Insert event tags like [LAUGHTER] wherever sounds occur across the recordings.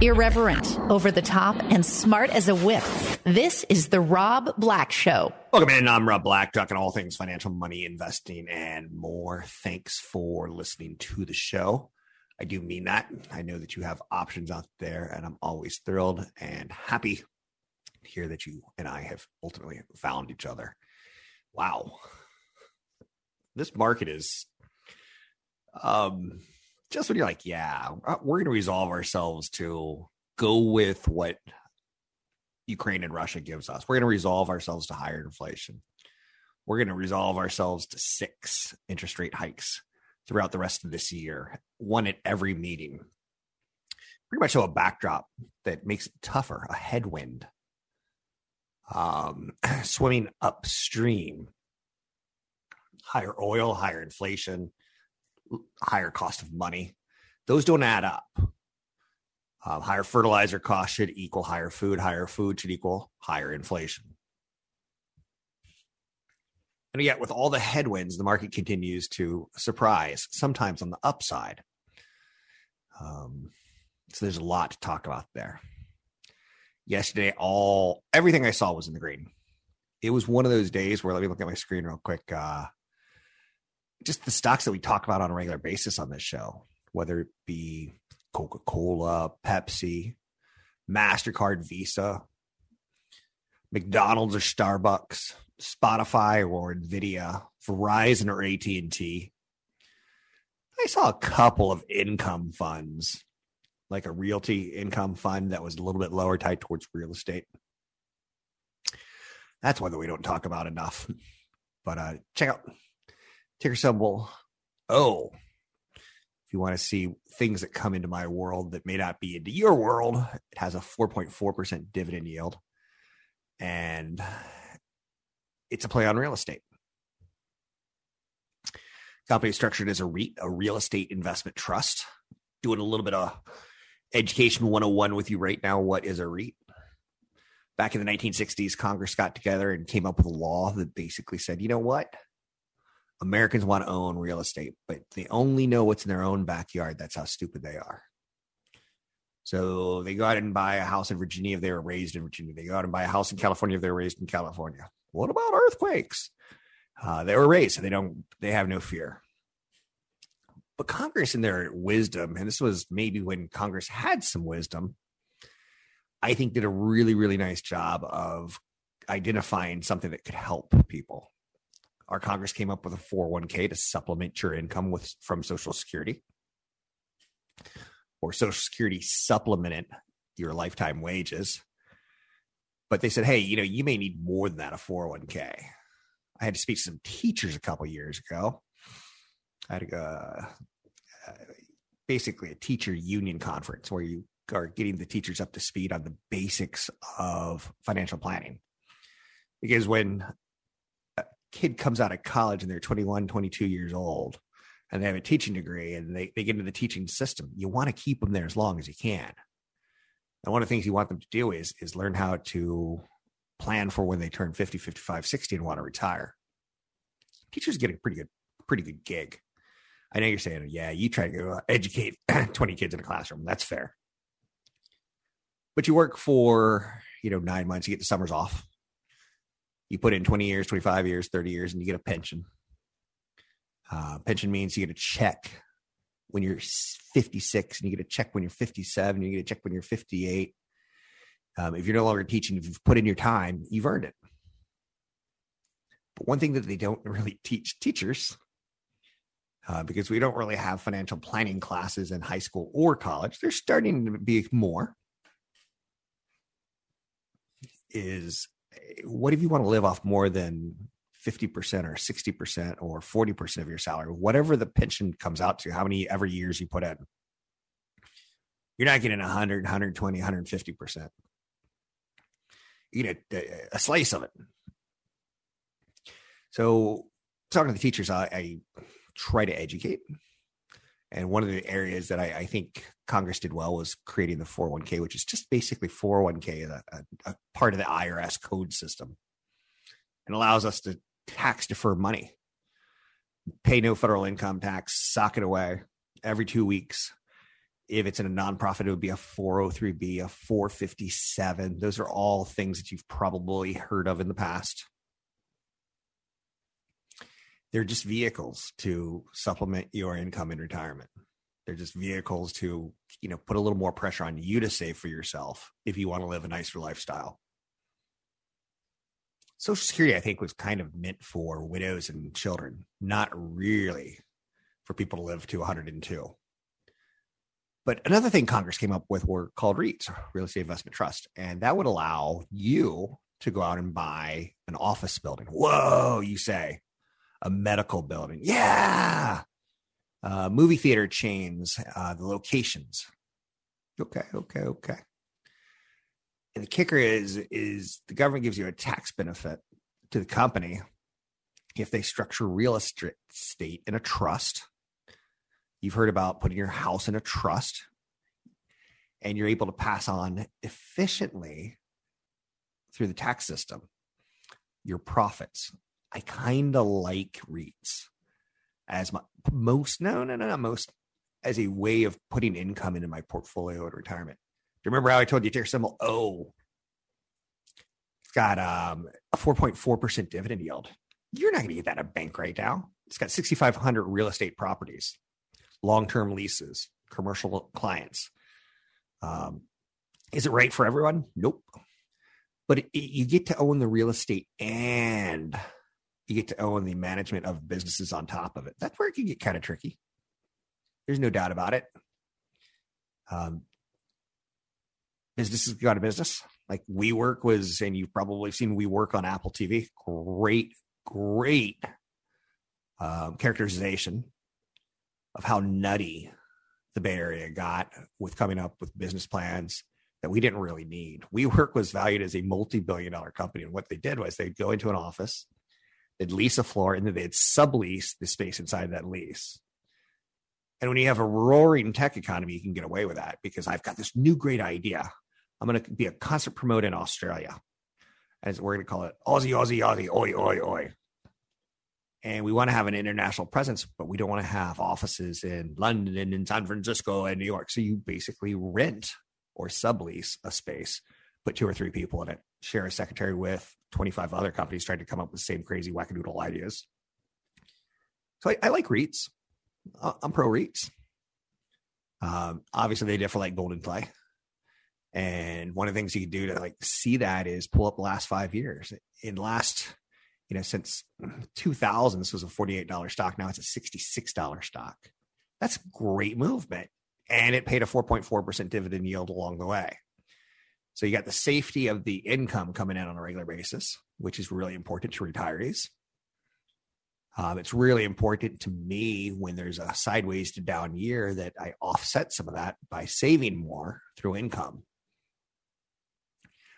Irreverent, over the top, and smart as a whip. This is The Rob Black Show. Welcome in. I'm Rob Black, talking all things financial, money, investing, and more. Thanks for listening to the show. I do mean that. I know that you have options out there, and I'm always thrilled and happy to hear that you and I have ultimately found each other. Wow. This market is um just when you're like, yeah, uh, we're going to resolve ourselves to go with what Ukraine and Russia gives us. We're going to resolve ourselves to higher inflation. We're going to resolve ourselves to six interest rate hikes throughout the rest of this year, one at every meeting. Pretty much show a backdrop that makes it tougher, a headwind. Um, [CLEARS THROAT] swimming upstream, higher oil, higher inflation, higher cost of money. Those don't add up. Um, higher fertilizer cost should equal higher food. Higher food should equal higher inflation. And yet, with all the headwinds, the market continues to surprise, sometimes on the upside. Um, so there's a lot to talk about there. Yesterday, all everything I saw was in the green. It was one of those days where let me look at my screen real quick. Uh, just the stocks that we talk about on a regular basis on this show, whether it be Coca Cola, Pepsi, MasterCard, Visa, McDonald's or Starbucks, Spotify or Nvidia, Verizon or AT&T. I saw a couple of income funds, like a realty income fund that was a little bit lower tied towards real estate. That's one that we don't talk about enough. But uh, check out ticker symbol O. If you want to see things that come into my world that may not be into your world, it has a 4.4% dividend yield. And it's a play on real estate. Company structured as a REIT, a real estate investment trust. Doing a little bit of education 101 with you right now. What is a REIT? Back in the 1960s, Congress got together and came up with a law that basically said, you know what? Americans want to own real estate, but they only know what's in their own backyard. That's how stupid they are. So they go out and buy a house in Virginia if they were raised in Virginia. They go out and buy a house in California if they were raised in California. What about earthquakes? Uh, they were raised, so they don't. They have no fear. But Congress, in their wisdom, and this was maybe when Congress had some wisdom, I think did a really, really nice job of identifying something that could help people our Congress came up with a 401k to supplement your income with from Social Security, or Social Security supplemented your lifetime wages. But they said, hey, you know, you may need more than that a 401k. I had to speak to some teachers a couple years ago. I had a, uh, basically a teacher union conference where you are getting the teachers up to speed on the basics of financial planning. Because when kid comes out of college and they're 21, 22 years old and they have a teaching degree and they, they get into the teaching system, you want to keep them there as long as you can. And one of the things you want them to do is, is learn how to plan for when they turn 50, 55, 60 and want to retire. Teachers get a pretty good, pretty good gig. I know you're saying, yeah, you try to educate [CLEARS THROAT] 20 kids in a classroom. That's fair. But you work for, you know, nine months, you get the summers off you put in 20 years, 25 years, 30 years, and you get a pension. Uh, pension means you get a check when you're 56, and you get a check when you're 57, and you get a check when you're 58. Um, if you're no longer teaching, if you've put in your time, you've earned it. But one thing that they don't really teach teachers, uh, because we don't really have financial planning classes in high school or college, they're starting to be more, is what if you want to live off more than 50% or 60% or 40% of your salary, whatever the pension comes out to, how many every years you put in. You're not getting 100, 120, 150%. You get a, a slice of it. So, talking to the teachers, I, I try to educate. And one of the areas that I, I, think Congress did well was creating the 401k, which is just basically 401k, a, a, a part of the IRS code system, and allows us to tax defer money, pay no federal income tax, sock it away every two weeks. If it's in a nonprofit, it would be a 403b, a 457. Those are all things that you've probably heard of in the past they're just vehicles to supplement your income in retirement. They're just vehicles to, you know, put a little more pressure on you to save for yourself if you want to live a nicer lifestyle. Social Security, I think, was kind of meant for widows and children, not really for people to live to 102. But another thing Congress came up with were called REITs, real estate investment trust, and that would allow you to go out and buy an office building. Whoa, you say, a medical building. Yeah. Uh, movie theater chains, uh, the locations. Okay, okay, okay. And the kicker is is the government gives you a tax benefit to the company if they structure real estate in a trust. You've heard about putting your house in a trust, and you're able to pass on efficiently through the tax system your profits I kind of like REITs as my most, no, no, no, not most, as a way of putting income into my portfolio at retirement. Do you remember how I told you ticker symbol O? It's got um, a 4.4% dividend yield. You're not going to get that at a bank right now. It's got 6,500 real estate properties, long term leases, commercial clients. Um, is it right for everyone? Nope. But it, it, you get to own the real estate and you get to own the management of businesses on top of it. That's where it can get kind of tricky. There's no doubt about it. Um, businesses go out of business. Like WeWork was, and you've probably seen WeWork on Apple TV. Great, great um, characterization of how nutty the Bay Area got with coming up with business plans that we didn't really need. [LAUGHS] WeWork was valued as a multi-billion dollar company, and what they did was they'd go into an office, they'd lease a floor and then they'd sublease the space inside that lease. And when you have a roaring tech economy, you can get away with that because I've got this new great idea. I'm going to be a concert promoter in Australia. As we're going to call it Aussie, Aussie, Aussie, oi, oi, oi. And we want to have an international presence, but we don't want to have offices in London and in San Francisco and New York. So you basically rent or sublease a space, put two or three people in it, share a secretary with 25 other companies trying to come up with the same crazy wackadoodle ideas. So I, I like REITs. I'm pro REITs. Um, obviously, they differ like golden play. And one of the things you can do to like see that is pull up the last five years. In last, you know, since 2000, this was a $48 stock. Now it's a $66 stock. That's great movement. And it paid a 4.4% dividend yield along the way. So you got the safety of the income coming in on a regular basis, which is really important to retirees. Um, it's really important to me when there's a sideways to down year that I offset some of that by saving more through income.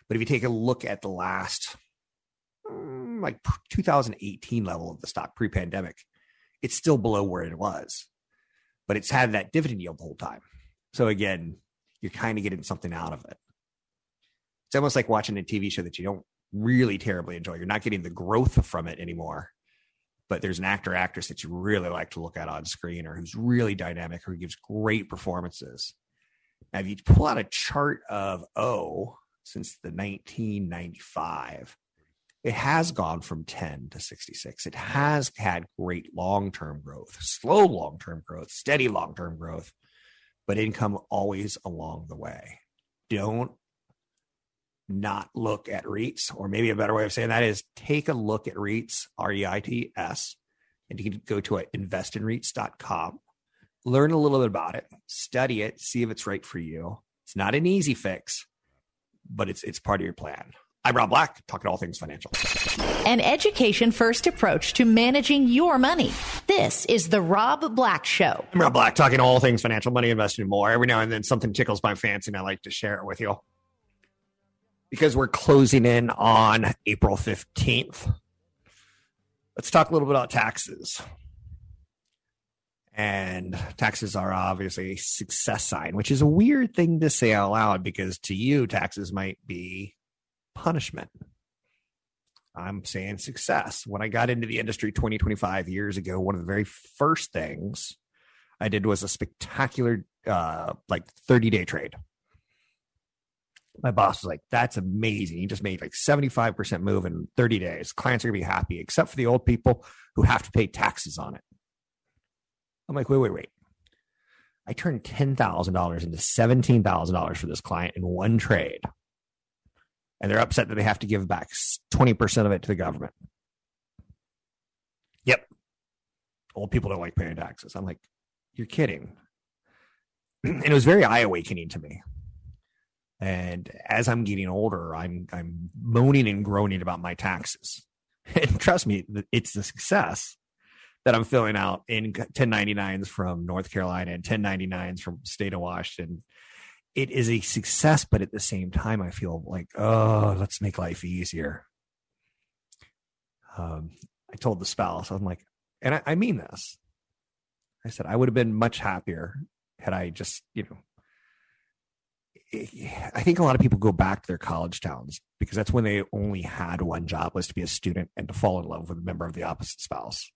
But if you take a look at the last mm, like 2018 level of the stock pre-pandemic, it's still below where it was, but it's had that dividend yield the whole time. So again, you're kind of getting something out of it it's almost like watching a TV show that you don't really terribly enjoy. You're not getting the growth from it anymore. But there's an actor, actress that you really like to look at on screen or who's really dynamic or who gives great performances. Now, if you pull out a chart of O since the 1995, it has gone from 10 to 66. It has had great long term growth, slow long term growth, steady long term growth, but income always along the way. Don't not look at REITs, or maybe a better way of saying that is take a look at REITs, R E I T S, and you can go to investinreits.com, learn a little bit about it, study it, see if it's right for you. It's not an easy fix, but it's it's part of your plan. I'm Rob Black, talking all things financial. An education first approach to managing your money. This is The Rob Black Show. I'm Rob Black, talking all things financial, money, investing, and more. Every now and then something tickles my fancy, and I like to share it with you. Because we're closing in on April 15th. Let's talk a little bit about taxes. And taxes are obviously a success sign, which is a weird thing to say out loud because to you, taxes might be punishment. I'm saying success. When I got into the industry 20, 25 years ago, one of the very first things I did was a spectacular, uh, like 30 day trade. My boss was like, that's amazing. You just made like 75% move in 30 days. Clients are going to be happy, except for the old people who have to pay taxes on it. I'm like, wait, wait, wait. I turned $10,000 into $17,000 for this client in one trade and they're upset that they have to give back 20% of it to the government. Yep. Old people don't like paying taxes. I'm like, you're kidding. [CLEARS THROAT] and it was very eye awakening to me. And as I'm getting older, I'm I'm moaning and groaning about my taxes. [LAUGHS] And trust me, it's the success that I'm filling out in 1099s from North Carolina and 1099s from state of Washington it is a success, but at the same time, I feel like, oh, let's make life easier. Um, I told the spouse, I'm like, and I, I mean this. I said, I would have been much happier had I just, you know, I think a lot of people go back to their college towns because that's when they only had one job was to be a student and to fall in love with a member of the opposite spouse.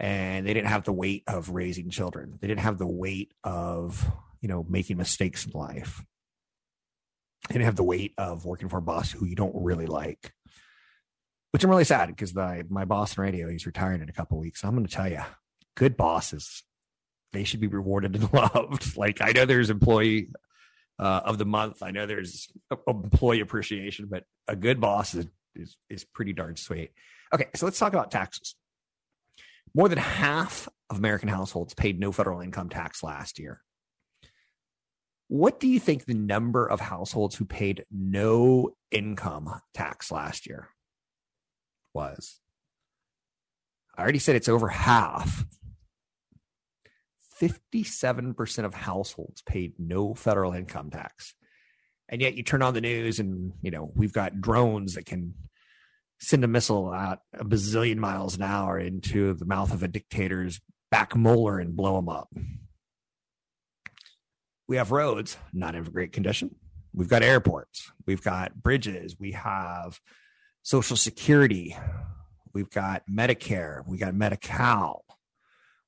And they didn't have the weight of raising children. They didn't have the weight of you know, making mistakes in life They didn't have the weight of working for a boss who you don't really like. Which I'm really sad because my boss in radio, he's retiring in a couple weeks. I'm going to tell you, good bosses, they should be rewarded and [LAUGHS] loved. Like I know there's employee uh, of the month. I know there's employee appreciation, but a good boss is, is is pretty darn sweet. Okay, so let's talk about taxes. More than half of American households paid no federal income tax last year. What do you think the number of households who paid no income tax last year was? I already said it's over half. 57% of households paid no federal income tax. And yet you turn on the news and, you know, we've got drones that can send a missile at a bazillion miles an hour into the mouth of a dictator's back molar and blow them up. We have roads not in great condition. We've got airports. We've got bridges. We have Social Security. We've got Medicare. We got Medi-Cal.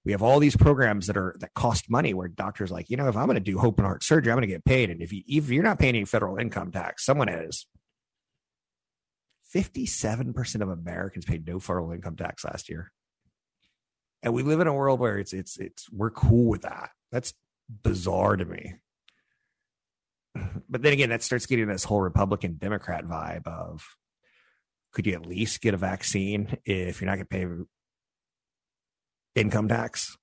We have all these programs that are that cost money. Where doctors like, you know, if I'm going to do open heart surgery, I'm going to get paid. And if you if you're not paying any federal income tax, someone is. 57% of Americans paid no federal income tax last year. And we live in a world where it's it's it's we're cool with that. That's bizarre to me. But then again, that starts getting this whole Republican Democrat vibe of could you at least get a vaccine if you're not going to pay income tax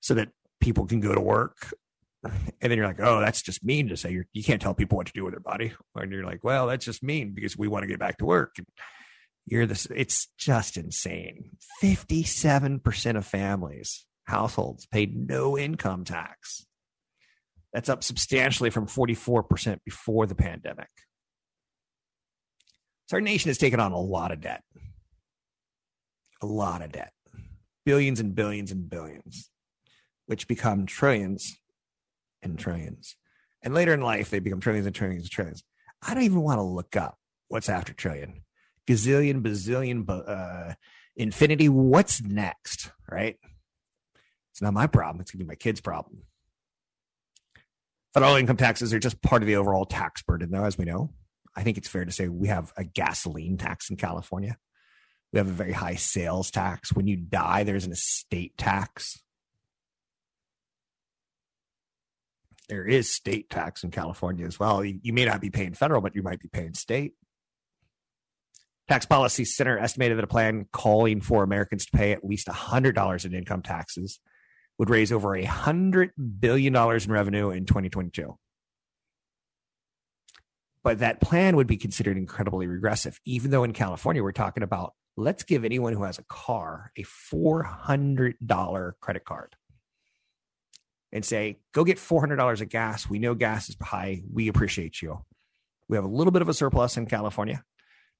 so that people can go to work? And then you're like, oh, that's just mean to say. You're, you can't tell people what to do with their body. And you're like, well, that's just mean because we want to get back to work. You're this, it's just insane. 57% of families, households paid no income tax. That's up substantially from 44% before the pandemic. So our nation has taken on a lot of debt. A lot of debt. Billions and billions and billions, which become trillions and trillions. And later in life, they become trillions and trillions and trillions. I don't even want to look up what's after trillion. Gazillion, bazillion, uh, infinity. What's next? Right? It's not my problem. It's going to be my kid's problem. Federal income taxes are just part of the overall tax burden, though, as we know. I think it's fair to say we have a gasoline tax in California. We have a very high sales tax. When you die, there's an estate tax. There is state tax in California as well. You, you may not be paying federal, but you might be paying state. Tax Policy Center estimated that a plan calling for Americans to pay at least $100 in income taxes would raise over a hundred billion dollars in revenue in 2022. But that plan would be considered incredibly regressive, even though in California, we're talking about let's give anyone who has a car a $400 credit card and say, go get $400 of gas. We know gas is high. We appreciate you. We have a little bit of a surplus in California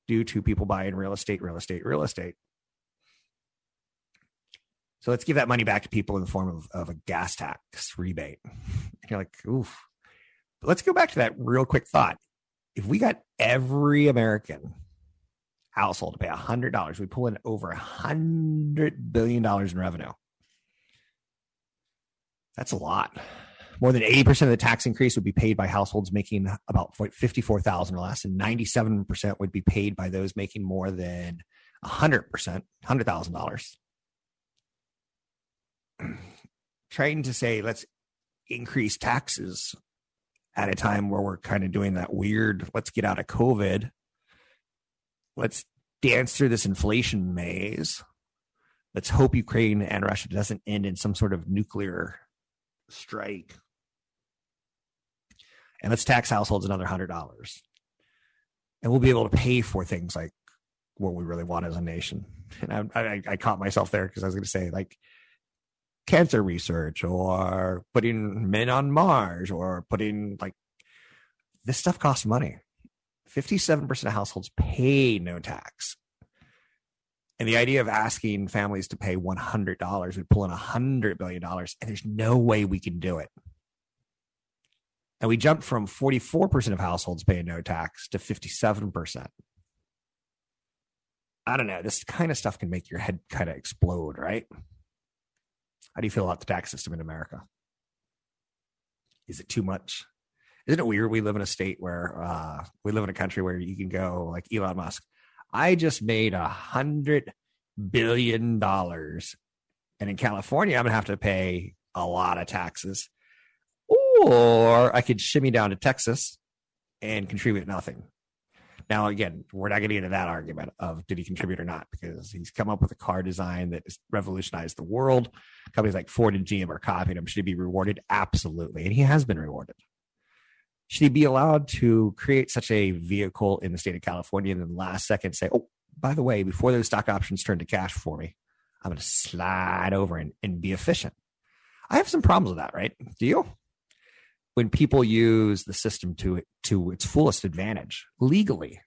due to people buying real estate, real estate, real estate. So let's give that money back to people in the form of, of a gas tax rebate. And [LAUGHS] you're like, oof. But let's go back to that real quick thought. If we got every American household to pay $100, we pull in over $100 billion in revenue. That's a lot. More than 80% of the tax increase would be paid by households making about 54,000 or less, and 97% would be paid by those making more than 100%, $100,000. [CLEARS THROAT] Trying to say, let's increase taxes at a time where we're kind of doing that weird, let's get out of COVID. Let's dance through this inflation maze. Let's hope Ukraine and Russia doesn't end in some sort of nuclear strike and let's tax households another hundred dollars, and we'll be able to pay for things like what we really want as a nation. [LAUGHS] And I, I, I caught myself there because I was going to say like cancer research or putting men on Mars or putting like this stuff costs money. 57% of households pay no tax. And the idea of asking families to pay $100 would pull in $100 billion. And there's no way we can do it. And we jumped from 44% of households paying no tax to 57%. I don't know. This kind of stuff can make your head kind of explode, right? How do you feel about the tax system in America? Is it too much? Isn't it weird? We live in a state where uh, we live in a country where you can go like Elon Musk. I just made a hundred billion dollars, and in California, I'm gonna have to pay a lot of taxes or I could shimmy down to Texas and contribute nothing. Now, again, we're not getting into that argument of did he contribute or not because he's come up with a car design that has revolutionized the world. Companies like Ford and GM are copying him. Should he be rewarded? Absolutely. And he has been rewarded. Should he be allowed to create such a vehicle in the state of California and then last second say, oh, by the way, before those stock options turn to cash for me, I'm going to slide over and, and be efficient? I have some problems with that, right? Do you? when people use the system to to its fullest advantage legally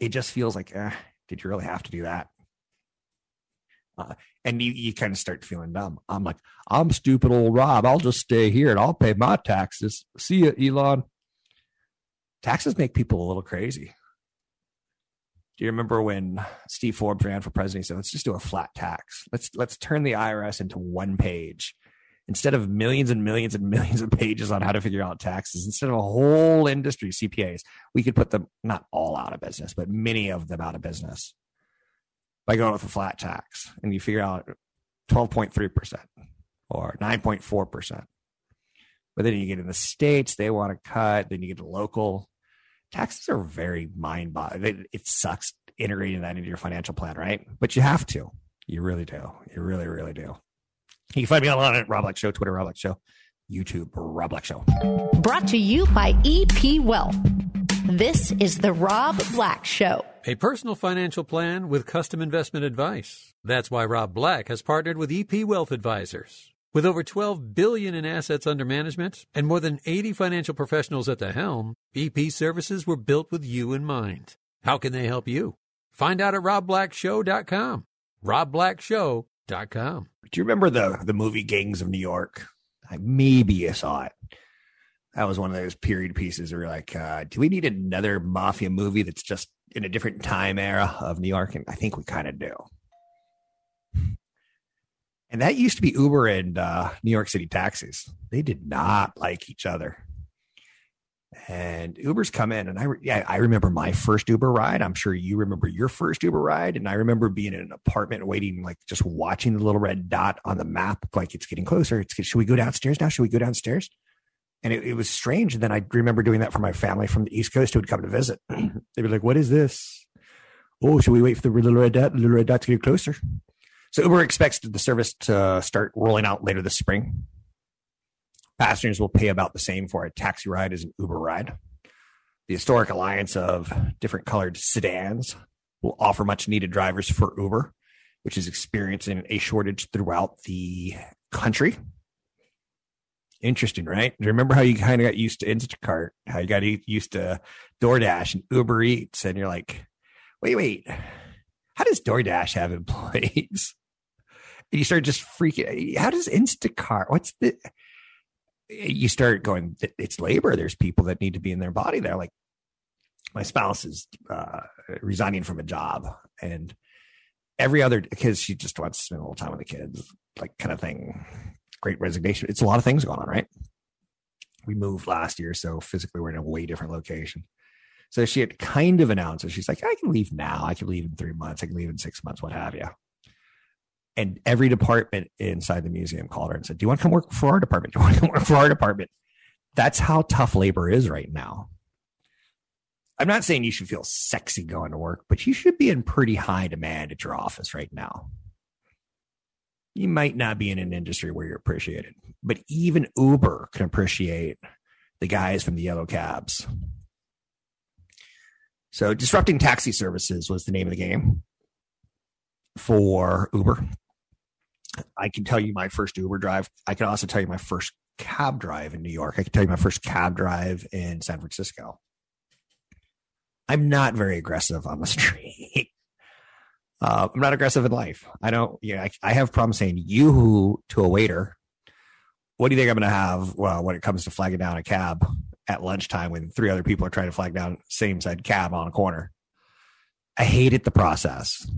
it just feels like eh, did you really have to do that uh, and you, you kind of start feeling dumb i'm like i'm stupid old rob. I'll just stay here and i'll pay my taxes. See you elon. Taxes make people a little crazy. Do you remember when Steve Forbes ran for president? He said, "Let's just do a flat tax. Let's let's turn the IRS into one page, instead of millions and millions and [LAUGHS] millions of pages on how to figure out taxes, instead of a whole industry, CPAs, we could put them not all out of business, but many of them out of business by going with a flat tax. And you figure out 12.3% or 9.4%. But then you get in the states, they want to cut. Then you get to local. Taxes are very mind boggling. It sucks integrating that into your financial plan, right? But you have to. You really do. You really, really do. You can find me online at Rob Black Show, Twitter, Rob Black Show, YouTube, Rob Black Show. Brought to you by EP Wealth. This is the Rob Black Show. A personal financial plan with custom investment advice. That's why Rob Black has partnered with EP Wealth Advisors. With over 12 billion in assets under management and more than 80 financial professionals at the helm, EP services were built with you in mind. How can they help you? Find out at robblackshow.com. robblackshow.com. Do you remember the the movie Gangs of New York? I, maybe you saw it. That was one of those period pieces where you're like, uh, do we need another mafia movie that's just in a different time era of New York? And I think we kind of do. And that used to be Uber and uh, New York City taxis. They did not like each other and Uber's come in, and I yeah I remember my first Uber ride. I'm sure you remember your first Uber ride, and I remember being in an apartment waiting, like just watching the little red dot on the map, like it's getting closer. It's should we go downstairs now? Should we go downstairs? And it, it was strange. And then I remember doing that for my family from the East Coast who would come to visit. [CLEARS THROAT] They'd be like, "What is this? Oh, should we wait for the little red dot, little red dot to get closer?" So Uber expects the service to start rolling out later this spring Passengers will pay about the same for a taxi ride as an Uber ride. The historic alliance of different colored sedans will offer much needed drivers for Uber, which is experiencing a shortage throughout the country. Interesting, right? Do you remember how you kind of got used to Instacart, how you got used to DoorDash and Uber Eats, and you're like, wait, wait, how does DoorDash have [LAUGHS] employees? And you start just freaking. How does Instacart? What's the? You start going. It's labor. There's people that need to be in their body. They're like, my spouse is uh, resigning from a job, and every other because she just wants to spend a little time with the kids, like kind of thing. Great resignation. It's a lot of things going on, right? We moved last year, so physically we're in a way different location. So she had kind of announced it. She's like, I can leave now. I can leave in three months. I can leave in six months, what have you. And every department inside the museum called her and said, Do you want to come work for our department? Do you want to come work for our department? That's how tough labor is right now. I'm not saying you should feel sexy going to work, but you should be in pretty high demand at your office right now. You might not be in an industry where you're appreciated, but even Uber can appreciate the guys from the yellow cabs. So, disrupting taxi services was the name of the game for Uber. I can tell you my first Uber drive. I can also tell you my first cab drive in New York. I can tell you my first cab drive in San Francisco. I'm not very aggressive on the [LAUGHS] street. Uh, I'm not aggressive in life. I don't, you know, I, I have problems saying you to a waiter. What do you think I'm going to have well, when it comes to flagging down a cab at lunchtime when three other people are trying to flag down same side cab on a corner? I hated the process,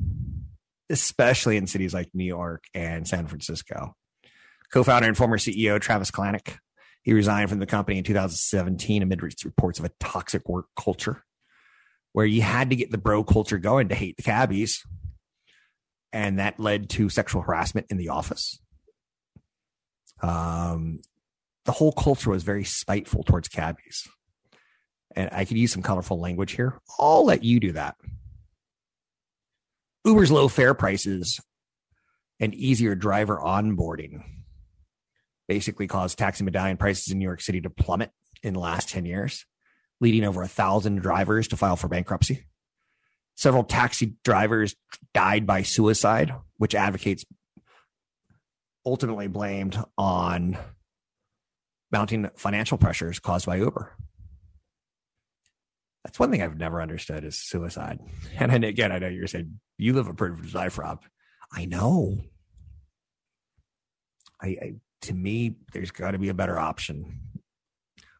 especially in cities like New York and San Francisco. Co-founder and former CEO Travis Kalanick, he resigned from the company in 2017 amid reports of a toxic work culture where you had to get the bro culture going to hate the cabbies. And that led to sexual harassment in the office. Um, the whole culture was very spiteful towards cabbies. And I could use some colorful language here. I'll let you do that. Uber's low fare prices and easier driver onboarding basically caused taxi medallion prices in New York City to plummet in the last 10 years leading over a thousand drivers to file for bankruptcy. Several taxi drivers died by suicide, which advocates ultimately blamed on mounting financial pressures caused by Uber. That's one thing I've never understood is suicide. [LAUGHS] And again, I know you're saying you live a privileged life, Rob. I know. I, I to me, there's got to be a better option.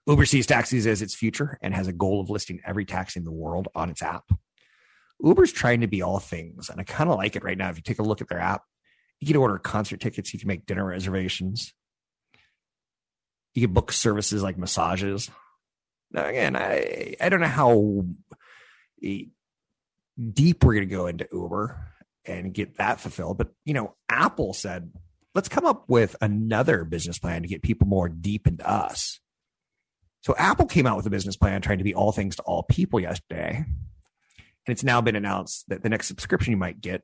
Uber sees taxis as its future and has a goal of listing every taxi in the world on its app. Uber's trying to be all things, and I kind of like it right now. If you take a look at their app, you can order concert tickets, you can make dinner reservations, you can book services like massages. Now, again, I I don't know how deep we're going to go into Uber and get that fulfilled, but you know, Apple said, let's come up with another business plan to get people more deep into us. So Apple came out with a business plan trying to be all things to all people yesterday. And it's now been announced that the next subscription you might get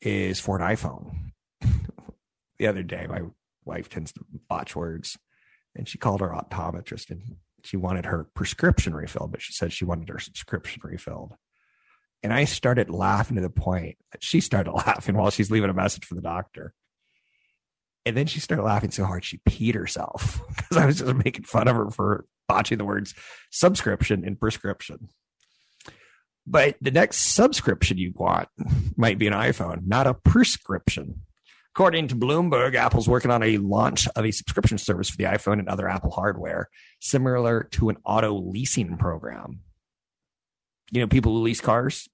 is for an iPhone. [LAUGHS] the other day, my wife tends to botch words, and she called her optometrist and she wanted her prescription refilled, but she said she wanted her subscription refilled. And I started laughing to the point that she started [LAUGHS] laughing while she's leaving a message for the doctor. And then she started laughing so hard she peed herself [LAUGHS] because I was just making fun of her for botching the words subscription and prescription. But the next subscription you want might be an iPhone, not a prescription. According to Bloomberg, Apple's working on a launch of a subscription service for the iPhone and other Apple hardware, similar to an auto leasing program. You know, people who lease cars,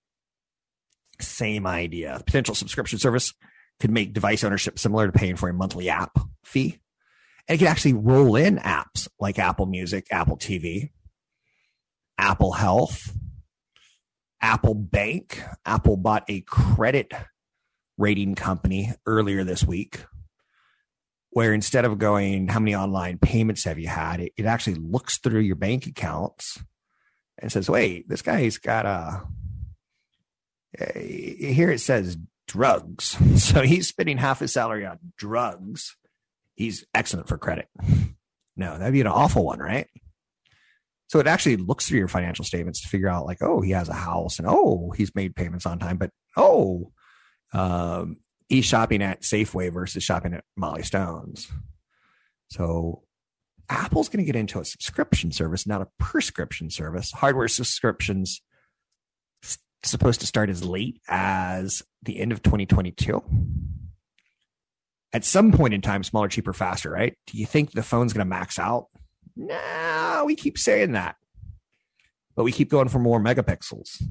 same idea. Potential subscription service could make device ownership similar to paying for a monthly app fee. And it could actually roll in apps like Apple Music, Apple TV, Apple Health, Apple Bank. Apple bought a credit rating company earlier this week where instead of going, how many online payments have you had? It, it actually looks through your bank accounts and says, wait, this guy's got a, here it says drugs. [LAUGHS] So he's spending half his salary on drugs. He's excellent for credit. No, that'd be an awful one, right? So it actually looks through your financial statements to figure out, like, oh, he has a house, and oh, he's made payments on time, but oh, um, he's shopping at Safeway versus shopping at Mollie Stone's. So Apple's going to get into a subscription service, not a prescription service. Hardware subscriptions supposed to start as late as the end of 2022. At some point in time, smaller, cheaper, faster, right? Do you think the phone's going to max out? No, we keep saying that. But we keep going for more megapixels.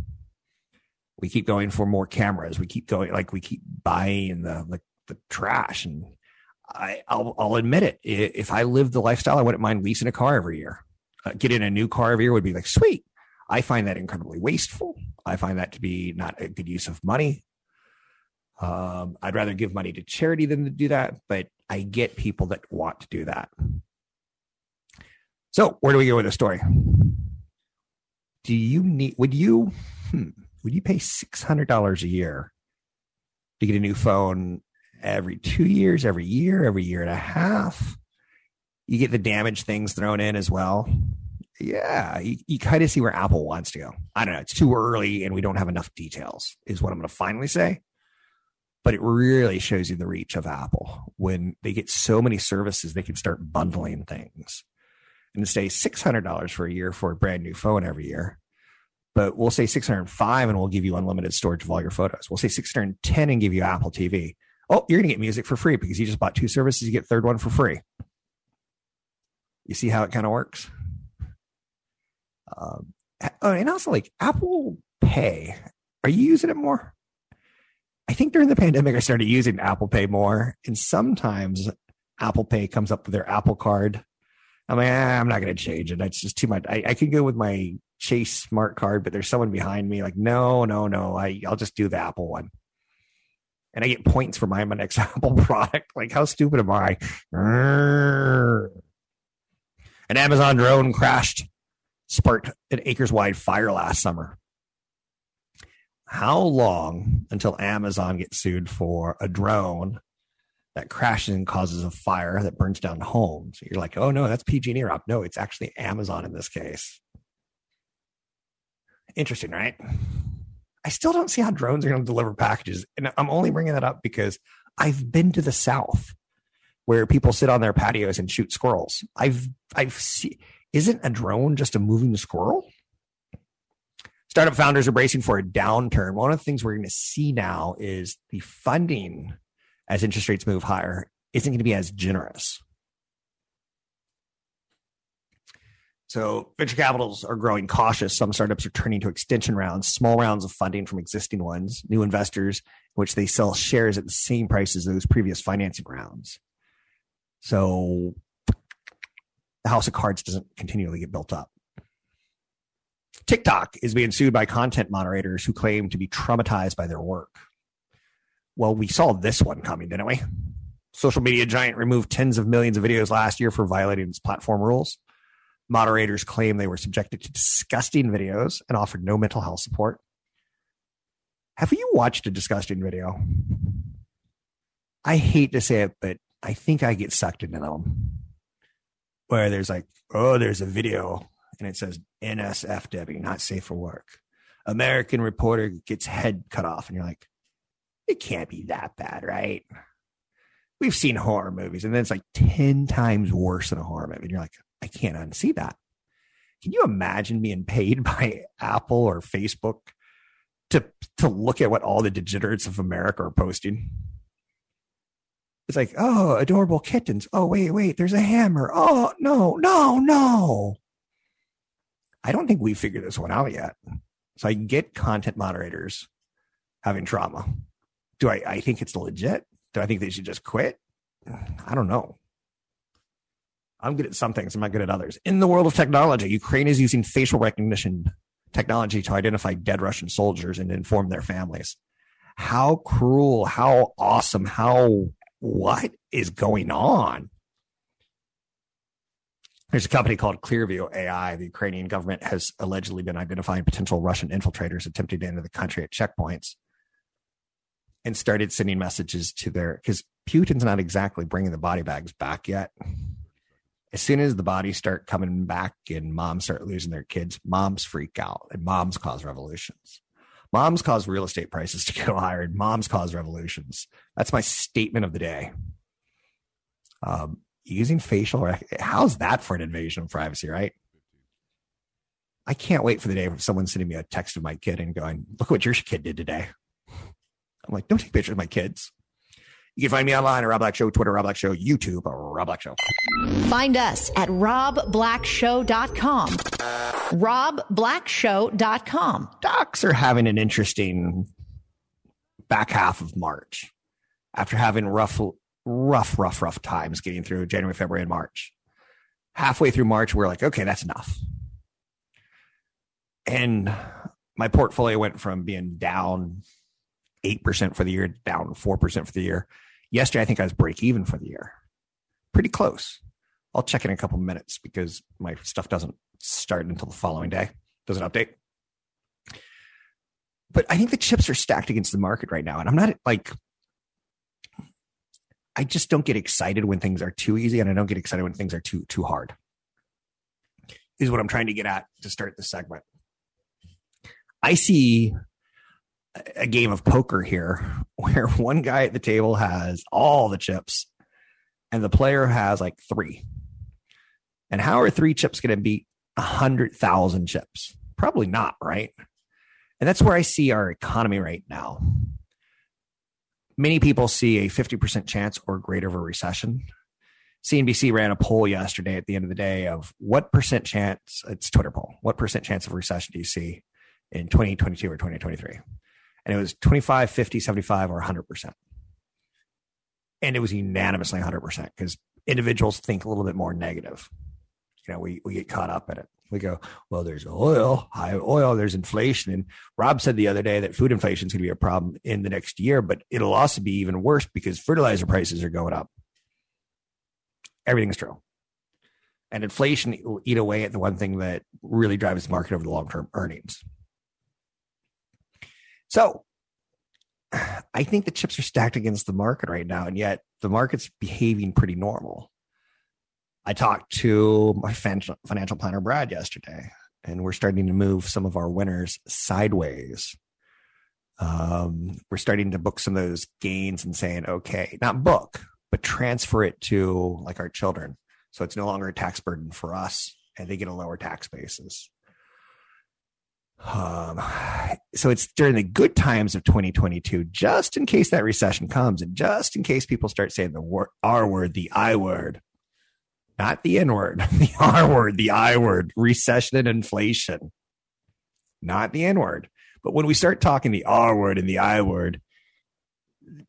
We keep going for more cameras. We keep going like we keep buying the like the trash and I, will I'll admit it. If I lived the lifestyle, I wouldn't mind leasing a car every year. Uh, getting a new car every year would be like sweet. I find that incredibly wasteful. I find that to be not a good use of money. Um, I'd rather give money to charity than to do that, but I get people that want to do that. So, where do we go with the story? Do you need? Would you? Hmm, would you pay six hundred dollars a year to get a new phone every two years, every year, every year and a half? You get the damaged things thrown in as well yeah, you, you kind of see where Apple wants to go. I don't know. It's too early and we don't have enough details, is what I'm going to finally say. But it really shows you the reach of Apple when they get so many services, they can start bundling things and say $600 for a year for a brand new phone every year. But we'll say 605 and we'll give you unlimited storage of all your photos. We'll say 610 and give you Apple TV. Oh, you're going to get music for free because you just bought two services. You get third one for free. You see how it kind of works? Um, oh, and also like Apple Pay. Are you using it more? I think during the pandemic, I started using Apple Pay more, and sometimes Apple Pay comes up with their Apple Card. I'm like, ah, I'm not going to change it. That's just too much. I, I could go with my Chase Smart Card, but there's someone behind me. Like, no, no, no. I I'll just do the Apple one, and I get points for my my next [LAUGHS] Apple product. Like, how stupid am I? An Amazon drone crashed sparked an acres wide fire last summer. How long until Amazon gets sued for a drone that crashes and causes a fire that burns down homes? You're like, oh no, that's PG&E Rob. No, it's actually Amazon in this case. Interesting, right? I still don't see how drones are going to deliver packages. And I'm only bringing that up because I've been to the South where people sit on their patios and shoot squirrels. I've I've seen isn't a drone just a moving squirrel? Startup founders are bracing for a downturn. One of the things we're going to see now is the funding as interest rates move higher isn't going to be as generous. So venture capitals are growing cautious. Some startups are turning to extension rounds, small rounds of funding from existing ones, new investors, which they sell shares at the same price as those previous financing rounds. So the house of cards doesn't continually get built up. TikTok is being sued by content moderators who claim to be traumatized by their work. Well, we saw this one coming, didn't we? Social media giant removed tens of millions of videos last year for violating its platform rules. Moderators claim they were subjected to disgusting videos and offered no mental health support. Have you watched a disgusting video? I hate to say it, but I think I get sucked into them where there's like, oh, there's a video and it says NSFW, not safe for work. American reporter gets head cut off, and you're like, it can't be that bad, right? We've seen horror movies, and then it's like 10 times worse than a horror movie. And you're like, I can't unsee that. Can you imagine being paid [LAUGHS] by Apple or Facebook to to look at what all the degenerates of America are posting? it's like, oh, adorable kittens. Oh, wait, wait, there's a hammer. Oh, no, no, no. I don't think we figured this one out yet. So I get content moderators having trauma. Do I, I think it's legit? Do I think they should just quit? I don't know. I'm good at some things, I'm not good at others. In the world of technology, Ukraine is using facial recognition technology to identify dead Russian soldiers and inform their families. How cruel, how awesome, how what is going on? There's a company called Clearview AI. The Ukrainian government has allegedly been identifying potential Russian infiltrators attempting to enter the country at checkpoints and started sending messages to their because Putin's not exactly bringing the body bags back yet. As soon as the bodies start coming back and moms start losing their kids, moms freak out and moms cause revolutions. Moms cause real estate prices to [LAUGHS] go higher and moms cause revolutions. That's my statement of the day. Um, using facial, rec- how's that for an invasion of privacy, right? I can't wait for the day of someone sending me a text of my kid and going, look what your kid did today. I'm like, don't take pictures of my kids. You can find me online at Rob Black Show, Twitter, Rob Black Show, YouTube, Rob Black Show. Find us at robblackshow.com. robblackshow.com. Docs are having an interesting back half of March after having rough, rough, rough, rough times getting through January, February, and March. Halfway through March, we're like, okay, that's enough. And my portfolio went from being down 8% for the year, down 4% for the year. Yesterday, I think I was break even for the year. Pretty close. I'll check in a couple minutes because my stuff doesn't start until the following day. Doesn't update. But I think the chips are stacked against the market right now. And I'm not like, I just don't get excited when things are too easy. And I don't get excited when things are too, too hard, is what I'm trying to get at to start this segment. I see a game of poker here [LAUGHS] where one guy at the table has all the chips and the player has like three. And how are three chips going to beat a hundred thousand chips? Probably not, right? And that's where I see our economy right now. Many people see a 50% chance or greater of a recession. CNBC ran a poll yesterday at the end of the day of what percent chance, it's Twitter poll, what percent chance of recession do you see in 2022 or 2023? And it was 25, 50, 75, or 100%. And it was unanimously 100% because individuals think a little bit more negative. You know, we, we get caught up in it. We go, well, there's oil, high oil, there's inflation. And Rob said the other day that food inflation is going to be a problem in the next year, but it'll also be even worse because fertilizer prices are going up. Everything's true. And inflation will eat away at the one thing that really drives the market over the long term earnings. So [SIGHS] I think the chips are stacked against the market right now, and yet the market's behaving pretty normal. I talked to my financial planner, Brad, yesterday, and we're starting to move some of our winners sideways. Um, we're starting to book some of those gains and saying, okay, not book, but transfer it to like our children. So it's no longer a tax burden for us and they get a lower tax basis. Um, so it's during the good times of 2022, just in case that recession comes, and just in case people start saying the word, R word, the I word, not the N word, [LAUGHS] the R word, the I word, recession and inflation, not the N word. But when we start talking the R word and the I word,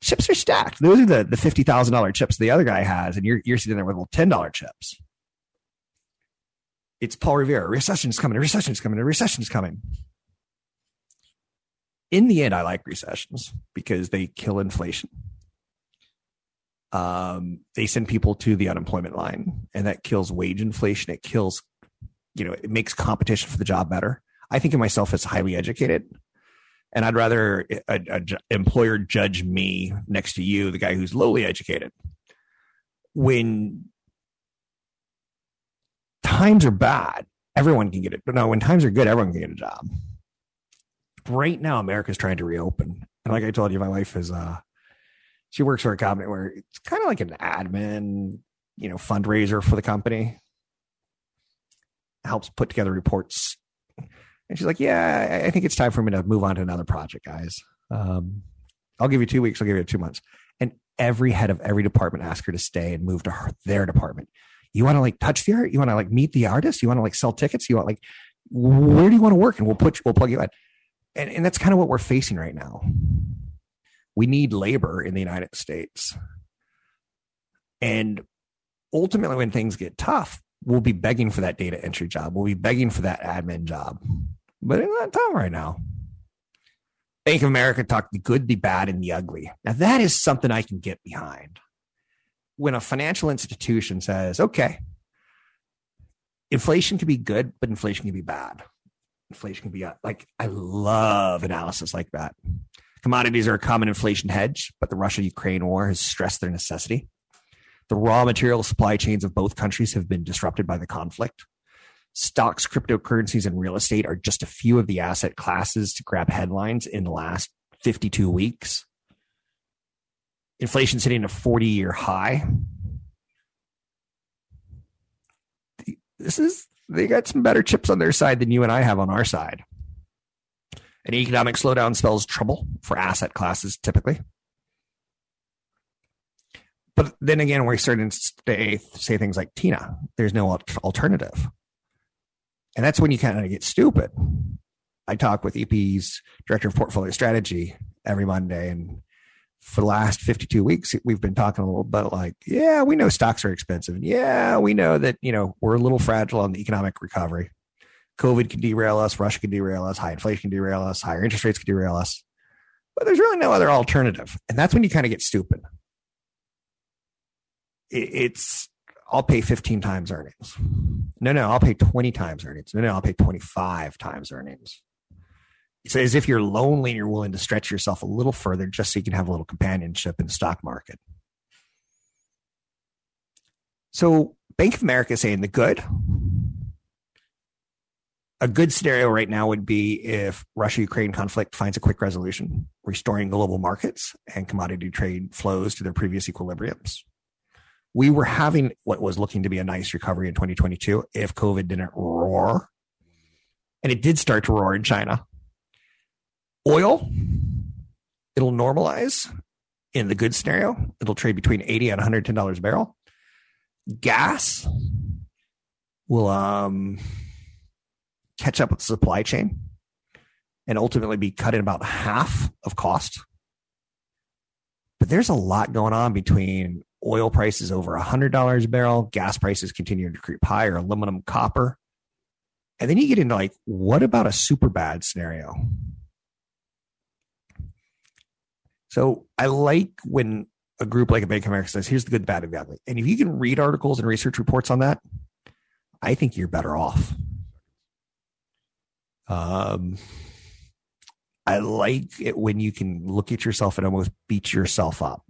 chips are stacked. Those are the, the $50,000 chips the other guy has, and you're, you're sitting there with little $10 chips it's Paul Revere. Recession is coming. A recession is coming. A recession is coming. In the end, I like recessions because they kill inflation. Um, they send people to the unemployment line, and that kills wage inflation. It kills, you know, it makes competition for the job better. I think of myself as highly educated, and I'd rather an employer judge me next to you, the guy who's lowly educated. When times are bad, everyone can get it. But no, when times are good, everyone can get a job. Right now, America's trying to reopen. And like I told you, my wife is uh she works for a company where it's kind of like an admin, you know, fundraiser for the company. Helps put together reports. And she's like, Yeah, I think it's time for me to move on to another project, guys. Um, I'll give you two weeks, I'll give you two months. And every head of every department asked her to stay and move to her, their department you want to like touch the art? You want to like meet the artist? You want to like sell tickets? You want like where do you want to work? And we'll put you, we'll plug you in. And, and that's kind of what we're facing right now. We need labor in the united states. And ultimately when things get tough we'll be begging for that data entry job. We'll be begging for that admin job. But it's not time right now. Bank of america talked the good the bad and the ugly. Now that is something i can get behind when a financial institution says, okay, inflation can be good, but inflation can be bad. Inflation can be uh, like, I love analysis like that. Commodities are a common inflation hedge, but the Russia Ukraine war has stressed their necessity. The raw material supply chains of both countries have been disrupted by the conflict. Stocks, cryptocurrencies, and real estate are just a few of the asset classes to grab headlines in the last 52 weeks. Inflation's hitting a 40 year high. This is, they got some better chips on their side than you and I have on our side. An economic slowdown spells trouble for asset classes typically. But then again, we're starting to say, say things like Tina, there's no alternative. And that's when you kind of get stupid. I talk with EP's director of portfolio strategy every Monday. And for the last 52 weeks, we've been talking a little bit like, yeah, we know stocks are expensive. And yeah, we know that, you know, we're a little fragile on the economic recovery. COVID can derail us, Russia can derail us, high inflation can derail us, higher interest rates can derail us. But there's really no other alternative. And that's when you kind of get stupid. It's, I'll pay 15 times earnings. No, no, I'll pay 20 times earnings. No, no, I'll pay 25 times earnings. It's as if you're lonely and you're willing to stretch yourself a little further just so you can have a little companionship in the stock market. So Bank of America is saying the good. A good scenario right now would be if Russia Ukraine conflict finds a quick resolution, restoring global markets and commodity trade flows to their previous equilibriums we were having what was looking to be a nice recovery in 2022 if COVID didn't roar. And it did start to roar in China. Oil, it'll normalize in the good scenario. It'll trade between 80 and $110 a barrel. Gas will um, catch up with the supply chain and ultimately be cut in about half of cost. But there's a lot going on between oil prices over $100 a barrel, gas prices continuing to creep higher, aluminum, copper. And then you get into like, what about a super bad scenario? So I like when a group like a Bank of America says, here's the good, bad, and the ugly. And if you can read articles and research reports on that, I think you're better off. Um, I like it when you can look at yourself and almost beat yourself up.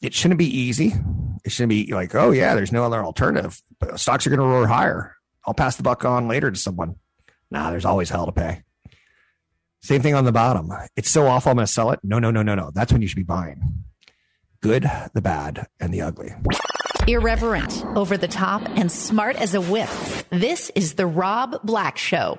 it shouldn't be easy. It shouldn't be like, oh yeah, there's no other alternative. Stocks are going to roar higher. I'll pass the buck on later to someone. Nah, there's always hell to pay. Same thing on the bottom. It's so awful. I'm going to sell it. No, no, no, no, no. That's when you should be buying. Good, the bad, and the ugly. Irreverent, over the top, and smart as a whip. This is the Rob Black Show.